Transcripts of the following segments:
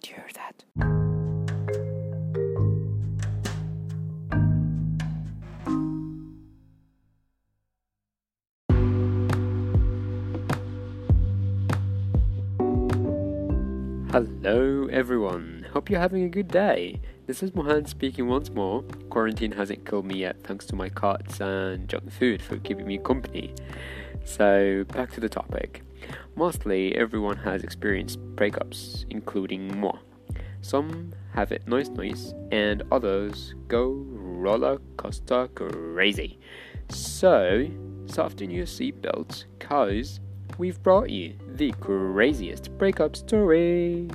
Did you hear that? Hello, everyone. Hope you're having a good day. This is Mohan speaking once more. Quarantine hasn't killed me yet, thanks to my cats and junk food for keeping me company. So, back to the topic. Mostly, everyone has experienced breakups, including moi. Some have it nice, nice, and others go roller coaster crazy. So, soften your seatbelts, cause we've brought you the craziest breakup stories.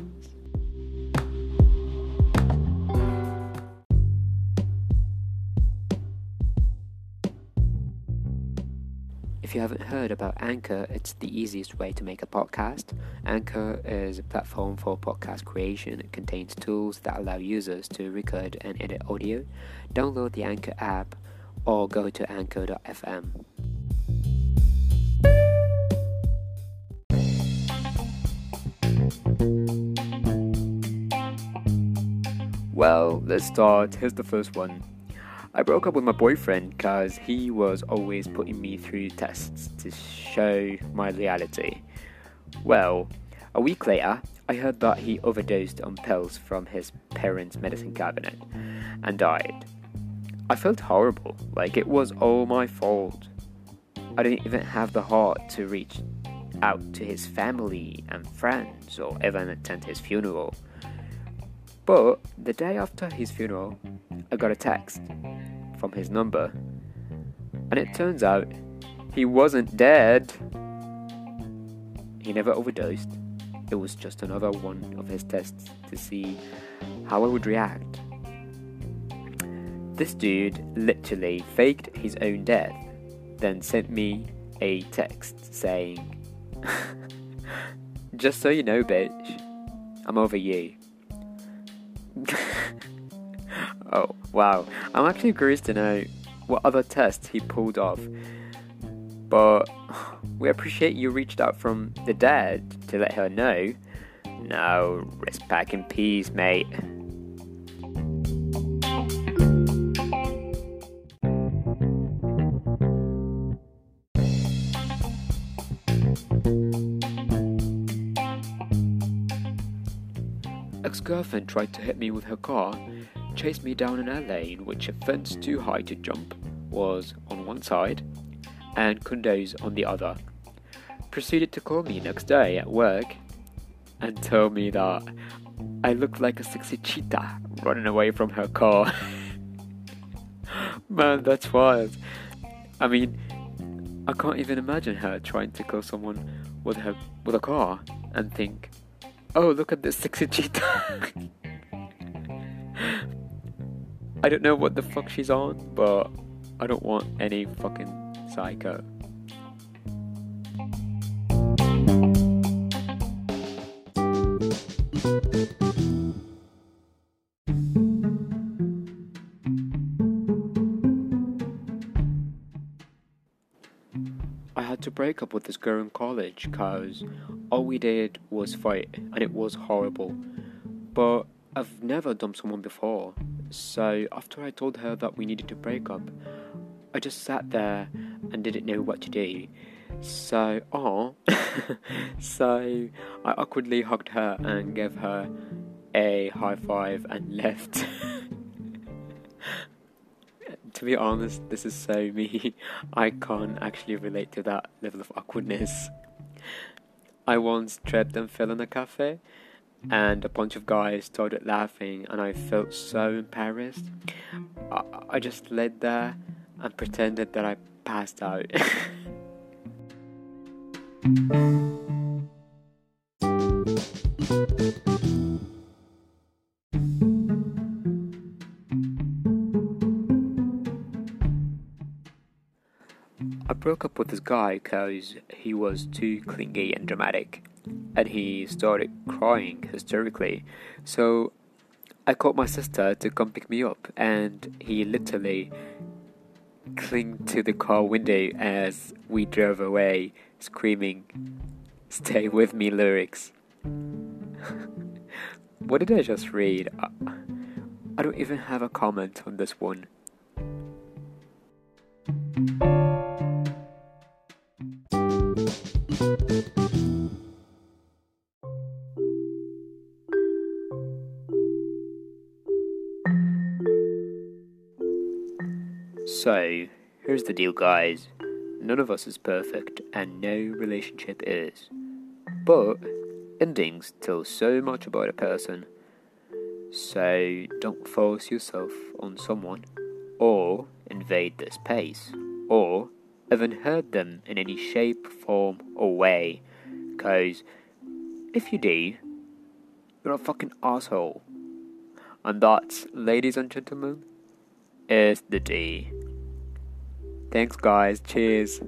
If you haven't heard about Anchor, it's the easiest way to make a podcast. Anchor is a platform for podcast creation. It contains tools that allow users to record and edit audio. Download the Anchor app or go to anchor.fm. Well, let's start. Here's the first one. I broke up with my boyfriend because he was always putting me through tests to show my reality. Well, a week later, I heard that he overdosed on pills from his parents' medicine cabinet and died. I felt horrible, like it was all my fault. I didn't even have the heart to reach out to his family and friends or even attend his funeral. But the day after his funeral, I got a text from his number, and it turns out he wasn't dead. He never overdosed. It was just another one of his tests to see how I would react. This dude literally faked his own death, then sent me a text saying, Just so you know, bitch, I'm over you. oh, wow. I'm actually curious to know what other tests he pulled off. But we appreciate you reached out from the dead to let her know. Now, rest back in peace, mate. Ex girlfriend tried to hit me with her car, chased me down an alley in which a fence too high to jump was on one side and condos on the other. Proceeded to call me next day at work and tell me that I looked like a sexy cheetah running away from her car. Man, that's wild. I mean, I can't even imagine her trying to kill someone with her with a car and think, "Oh, look at this sexy cheetah." I don't know what the fuck she's on, but I don't want any fucking psycho. Had to break up with this girl in college because all we did was fight and it was horrible. But I've never dumped someone before, so after I told her that we needed to break up, I just sat there and didn't know what to do. So, oh, so I awkwardly hugged her and gave her a high five and left. to be honest, this is so me. I can't actually relate to that level of awkwardness. I once tripped and fell in a cafe, and a bunch of guys started laughing, and I felt so embarrassed. I, I just laid there and pretended that I passed out. I broke up with this guy because he was too clingy and dramatic, and he started crying hysterically. So I called my sister to come pick me up, and he literally clung to the car window as we drove away, screaming, Stay with me lyrics. what did I just read? I, I don't even have a comment on this one. So, here's the deal, guys. None of us is perfect, and no relationship is. But endings tell so much about a person. So, don't force yourself on someone, or invade their space, or even heard them in any shape, form, or way. Because if you do, you're a fucking asshole. And that, ladies and gentlemen, is the D. Thanks, guys. Cheers.